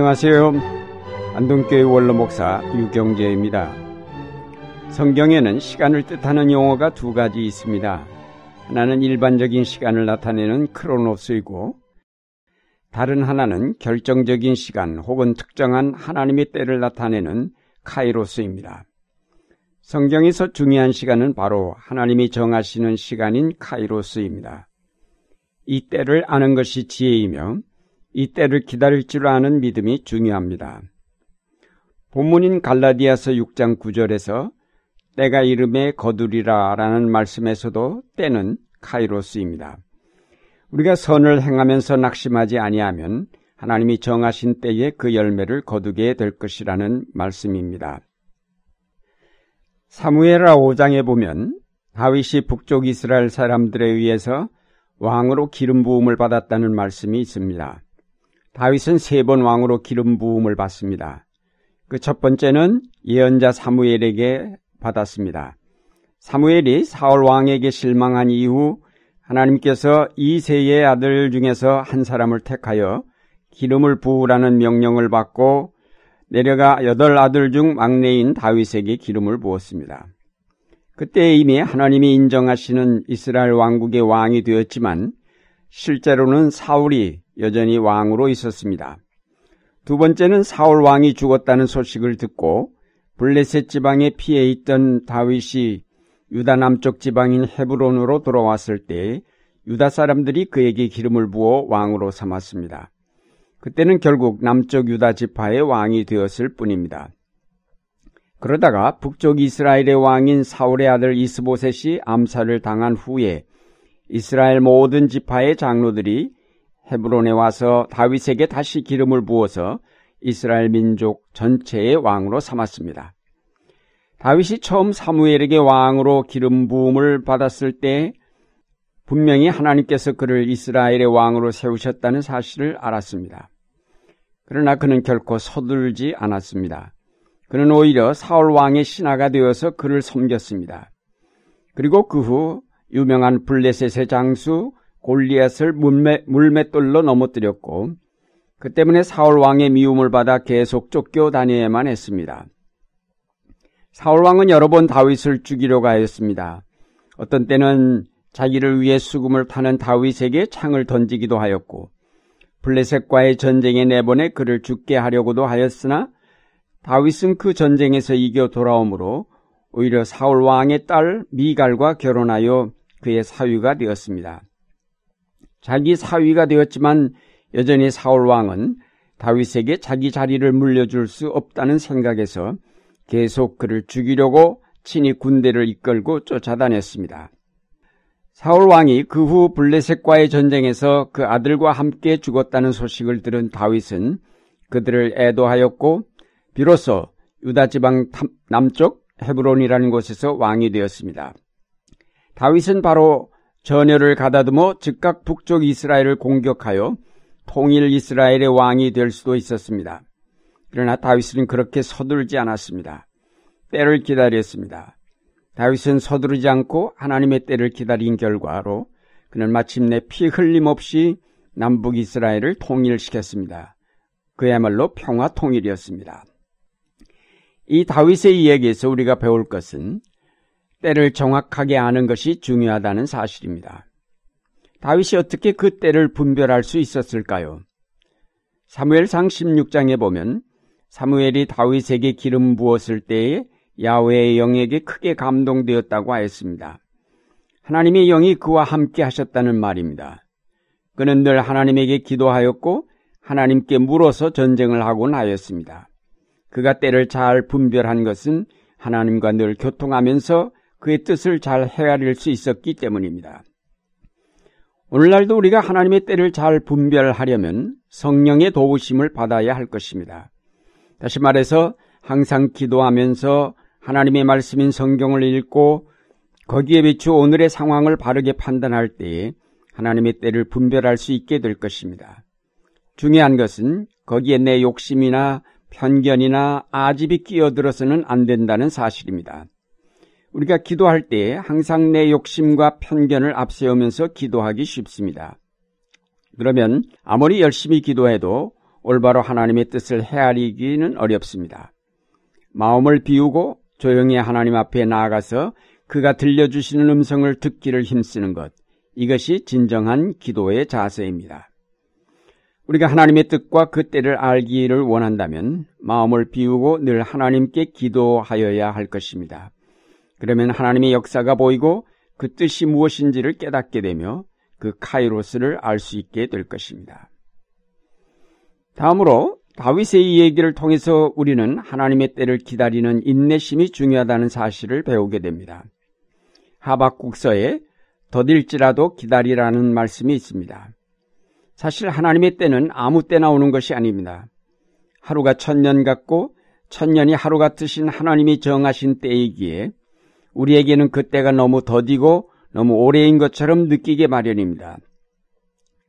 안녕하세요. 안동교회 원로 목사 유경재입니다. 성경에는 시간을 뜻하는 용어가 두 가지 있습니다. 하나는 일반적인 시간을 나타내는 크로노스이고 다른 하나는 결정적인 시간 혹은 특정한 하나님의 때를 나타내는 카이로스입니다. 성경에서 중요한 시간은 바로 하나님이 정하시는 시간인 카이로스입니다. 이 때를 아는 것이 지혜이며 이 때를 기다릴 줄 아는 믿음이 중요합니다. 본문인 갈라디아서 6장 9절에서 때가 이름에 거두리라 라는 말씀에서도 때는 카이로스입니다. 우리가 선을 행하면서 낙심하지 아니하면 하나님이 정하신 때에 그 열매를 거두게 될 것이라는 말씀입니다. 사무엘라 5장에 보면 다윗이 북쪽 이스라엘 사람들에 의해서 왕으로 기름 부음을 받았다는 말씀이 있습니다. 다윗은 세 번 왕으로 기름 부음을 받습니다. 그 첫 번째는 예언자 사무엘에게 받았습니다. 사무엘이 사울 왕에게 실망한 이후 하나님께서 이세의 아들 중에서 한 사람을 택하여 기름을 부으라는 명령을 받고 내려가 여덟 아들 중 막내인 다윗에게 기름을 부었습니다. 그때 이미 하나님이 인정하시는 이스라엘 왕국의 왕이 되었지만 실제로는 사울이 여전히 왕으로 있었습니다. 두 번째는 사울 왕이 죽었다는 소식을 듣고 블레셋 지방에 피해 있던 다윗이 유다 남쪽 지방인 헤브론으로 돌아왔을 때 유다 사람들이 그에게 기름을 부어 왕으로 삼았습니다. 그때는 결국 남쪽 유다 지파의 왕이 되었을 뿐입니다. 그러다가 북쪽 이스라엘의 왕인 사울의 아들 이스보셋이 암살을 당한 후에 이스라엘 모든 지파의 장로들이 헤브론에 와서 다윗에게 다시 기름을 부어서 이스라엘 민족 전체의 왕으로 삼았습니다. 다윗이 처음 사무엘에게 왕으로 기름 부음을 받았을 때 분명히 하나님께서 그를 이스라엘의 왕으로 세우셨다는 사실을 알았습니다. 그러나 그는 결코 서둘지 않았습니다. 그는 오히려 사울 왕의 신하가 되어서 그를 섬겼습니다. 그리고 그 후 유명한 블레셋의 장수 골리앗을 물매, 물맷돌로 넘어뜨렸고 그 때문에 사울 왕의 미움을 받아 계속 쫓겨 다녀야만 했습니다. 사울 왕은 여러 번 다윗을 죽이려고 하였습니다. 어떤 때는 자기를 위해 수금을 타는 다윗에게 창을 던지기도 하였고 블레셋과의 전쟁에 내보내 그를 죽게 하려고도 하였으나 다윗은 그 전쟁에서 이겨 돌아오므로 오히려 사울 왕의 딸 미갈과 결혼하여 그의 사위가 되었습니다. 자기 사위가 되었지만 여전히 사울 왕은 다윗에게 자기 자리를 물려줄 수 없다는 생각에서 계속 그를 죽이려고 친히 군대를 이끌고 쫓아다녔습니다. 사울 왕이 그 후 블레셋과의 전쟁에서 그 아들과 함께 죽었다는 소식을 들은 다윗은 그들을 애도하였고 비로소 유다 지방 남쪽 헤브론이라는 곳에서 왕이 되었습니다. 다윗은 바로 전열을 가다듬어 즉각 북쪽 이스라엘을 공격하여 통일 이스라엘의 왕이 될 수도 있었습니다. 그러나 다윗은 그렇게 서두르지 않았습니다. 때를 기다렸습니다. 다윗은 서두르지 않고 하나님의 때를 기다린 결과로 그는 마침내 피 흘림 없이 남북 이스라엘을 통일시켰습니다. 그야말로 평화 통일이었습니다. 이 다윗의 이야기에서 우리가 배울 것은 때를 정확하게 아는 것이 중요하다는 사실입니다. 다윗이 어떻게 그 때를 분별할 수 있었을까요? 사무엘상 16장에 보면 사무엘이 다윗에게 기름 부었을 때에 야외의 영에게 크게 감동되었다고 하였습니다. 하나님의 영이 그와 함께 하셨다는 말입니다. 그는 늘 하나님에게 기도하였고 하나님께 물어서 전쟁을 하곤 하였습니다. 그가 때를 잘 분별한 것은 하나님과 늘 교통하면서 그의 뜻을 잘 헤아릴 수 있었기 때문입니다. 오늘날도 우리가 하나님의 때를 잘 분별하려면 성령의 도우심을 받아야 할 것입니다. 다시 말해서 항상 기도하면서 하나님의 말씀인 성경을 읽고 거기에 비추어 오늘의 상황을 바르게 판단할 때에 하나님의 때를 분별할 수 있게 될 것입니다. 중요한 것은 거기에 내 욕심이나 편견이나 아집이 끼어들어서는 안 된다는 사실입니다. 우리가 기도할 때 항상 내 욕심과 편견을 앞세우면서 기도하기 쉽습니다. 그러면 아무리 열심히 기도해도 올바로 하나님의 뜻을 헤아리기는 어렵습니다. 마음을 비우고 조용히 하나님 앞에 나아가서 그가 들려주시는 음성을 듣기를 힘쓰는 것. 이것이 진정한 기도의 자세입니다. 우리가 하나님의 뜻과 그 때를 알기를 원한다면 마음을 비우고 늘 하나님께 기도하여야 할 것입니다. 그러면 하나님의 역사가 보이고 그 뜻이 무엇인지를 깨닫게 되며 그 카이로스를 알 수 있게 될 것입니다. 다음으로 다윗의 이 얘기를 통해서 우리는 하나님의 때를 기다리는 인내심이 중요하다는 사실을 배우게 됩니다. 하박국서에 더딜지라도 기다리라는 말씀이 있습니다. 사실 하나님의 때는 아무 때나 오는 것이 아닙니다. 하루가 천년 같고 천년이 하루 같으신 하나님이 정하신 때이기에 우리에게는 그때가 너무 더디고 너무 오래인 것처럼 느끼게 마련입니다.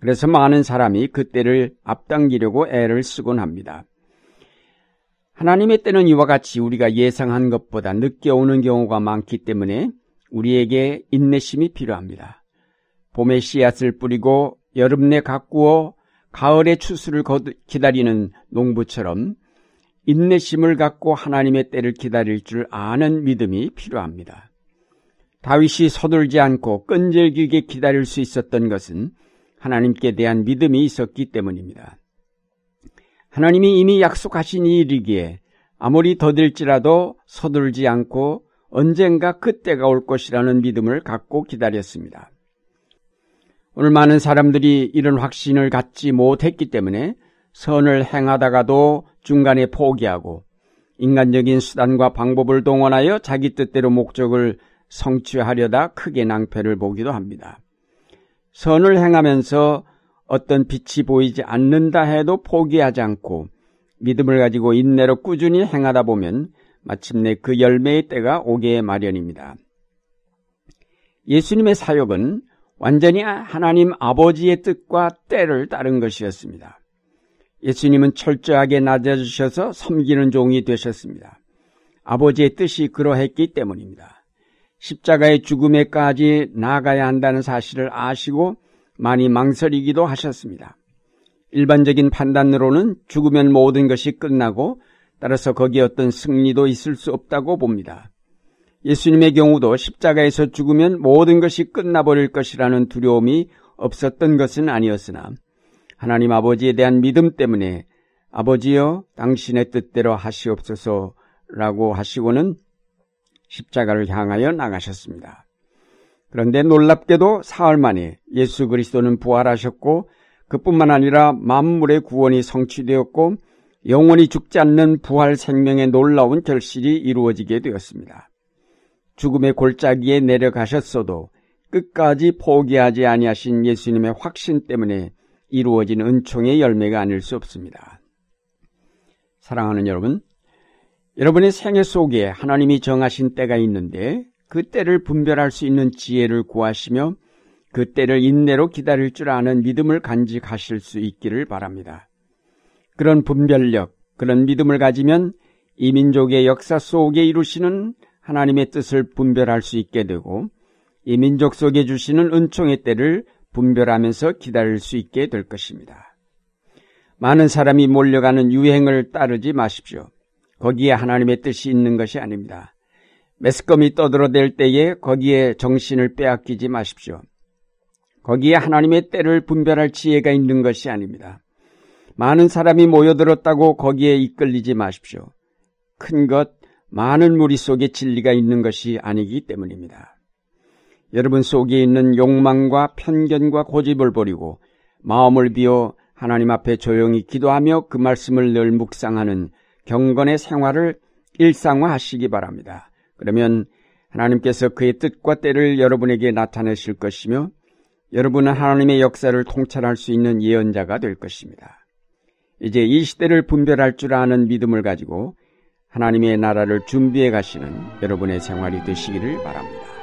그래서 많은 사람이 그때를 앞당기려고 애를 쓰곤 합니다. 하나님의 때는 이와 같이 우리가 예상한 것보다 늦게 오는 경우가 많기 때문에 우리에게 인내심이 필요합니다. 봄에 씨앗을 뿌리고 여름 내 가꾸어 가을의 추수를 기다리는 농부처럼 인내심을 갖고 하나님의 때를 기다릴 줄 아는 믿음이 필요합니다. 다윗이 서둘지 않고 끈질기게 기다릴 수 있었던 것은 하나님께 대한 믿음이 있었기 때문입니다. 하나님이 이미 약속하신 일이기에 아무리 더딜지라도 서둘지 않고 언젠가 그때가 올 것이라는 믿음을 갖고 기다렸습니다. 오늘 많은 사람들이 이런 확신을 갖지 못했기 때문에 선을 행하다가도 중간에 포기하고 인간적인 수단과 방법을 동원하여 자기 뜻대로 목적을 성취하려다 크게 낭패를 보기도 합니다. 선을 행하면서 어떤 빛이 보이지 않는다 해도 포기하지 않고 믿음을 가지고 인내로 꾸준히 행하다 보면 마침내 그 열매의 때가 오게 마련입니다. 예수님의 사역은 완전히 하나님 아버지의 뜻과 때를 따른 것이었습니다. 예수님은 철저하게 낮아주셔서 섬기는 종이 되셨습니다. 아버지의 뜻이 그러했기 때문입니다. 십자가의 죽음에까지 나가야 한다는 사실을 아시고 많이 망설이기도 하셨습니다. 일반적인 판단으로는 죽으면 모든 것이 끝나고 따라서 거기에 어떤 승리도 있을 수 없다고 봅니다. 예수님의 경우도 십자가에서 죽으면 모든 것이 끝나버릴 것이라는 두려움이 없었던 것은 아니었으나 하나님 아버지에 대한 믿음 때문에 아버지여 당신의 뜻대로 하시옵소서라고 하시고는 십자가를 향하여 나가셨습니다. 그런데 놀랍게도 사흘 만에 예수 그리스도는 부활하셨고 그뿐만 아니라 만물의 구원이 성취되었고 영원히 죽지 않는 부활 생명의 놀라운 결실이 이루어지게 되었습니다. 죽음의 골짜기에 내려가셨어도 끝까지 포기하지 아니하신 예수님의 확신 때문에 이루어진 은총의 열매가 아닐 수 없습니다. 사랑하는 여러분, 여러분의 생애 속에 하나님이 정하신 때가 있는데 그 때를 분별할 수 있는 지혜를 구하시며 그 때를 인내로 기다릴 줄 아는 믿음을 간직하실 수 있기를 바랍니다. 그런 분별력, 그런 믿음을 가지면 이 민족의 역사 속에 이루시는 하나님의 뜻을 분별할 수 있게 되고 이 민족 속에 주시는 은총의 때를 분별하면서 기다릴 수 있게 될 것입니다. 많은 사람이 몰려가는 유행을 따르지 마십시오. 거기에 하나님의 뜻이 있는 것이 아닙니다. 매스컴이 떠들어댈 때에 거기에 정신을 빼앗기지 마십시오. 거기에 하나님의 때를 분별할 지혜가 있는 것이 아닙니다. 많은 사람이 모여들었다고 거기에 이끌리지 마십시오. 큰 것, 많은 무리 속에 진리가 있는 것이 아니기 때문입니다. 여러분 속에 있는 욕망과 편견과 고집을 버리고 마음을 비워 하나님 앞에 조용히 기도하며 그 말씀을 늘 묵상하는 경건의 생활을 일상화하시기 바랍니다. 그러면 하나님께서 그의 뜻과 때를 여러분에게 나타내실 것이며 여러분은 하나님의 역사를 통찰할 수 있는 예언자가 될 것입니다. 이제 이 시대를 분별할 줄 아는 믿음을 가지고 하나님의 나라를 준비해 가시는 여러분의 생활이 되시기를 바랍니다.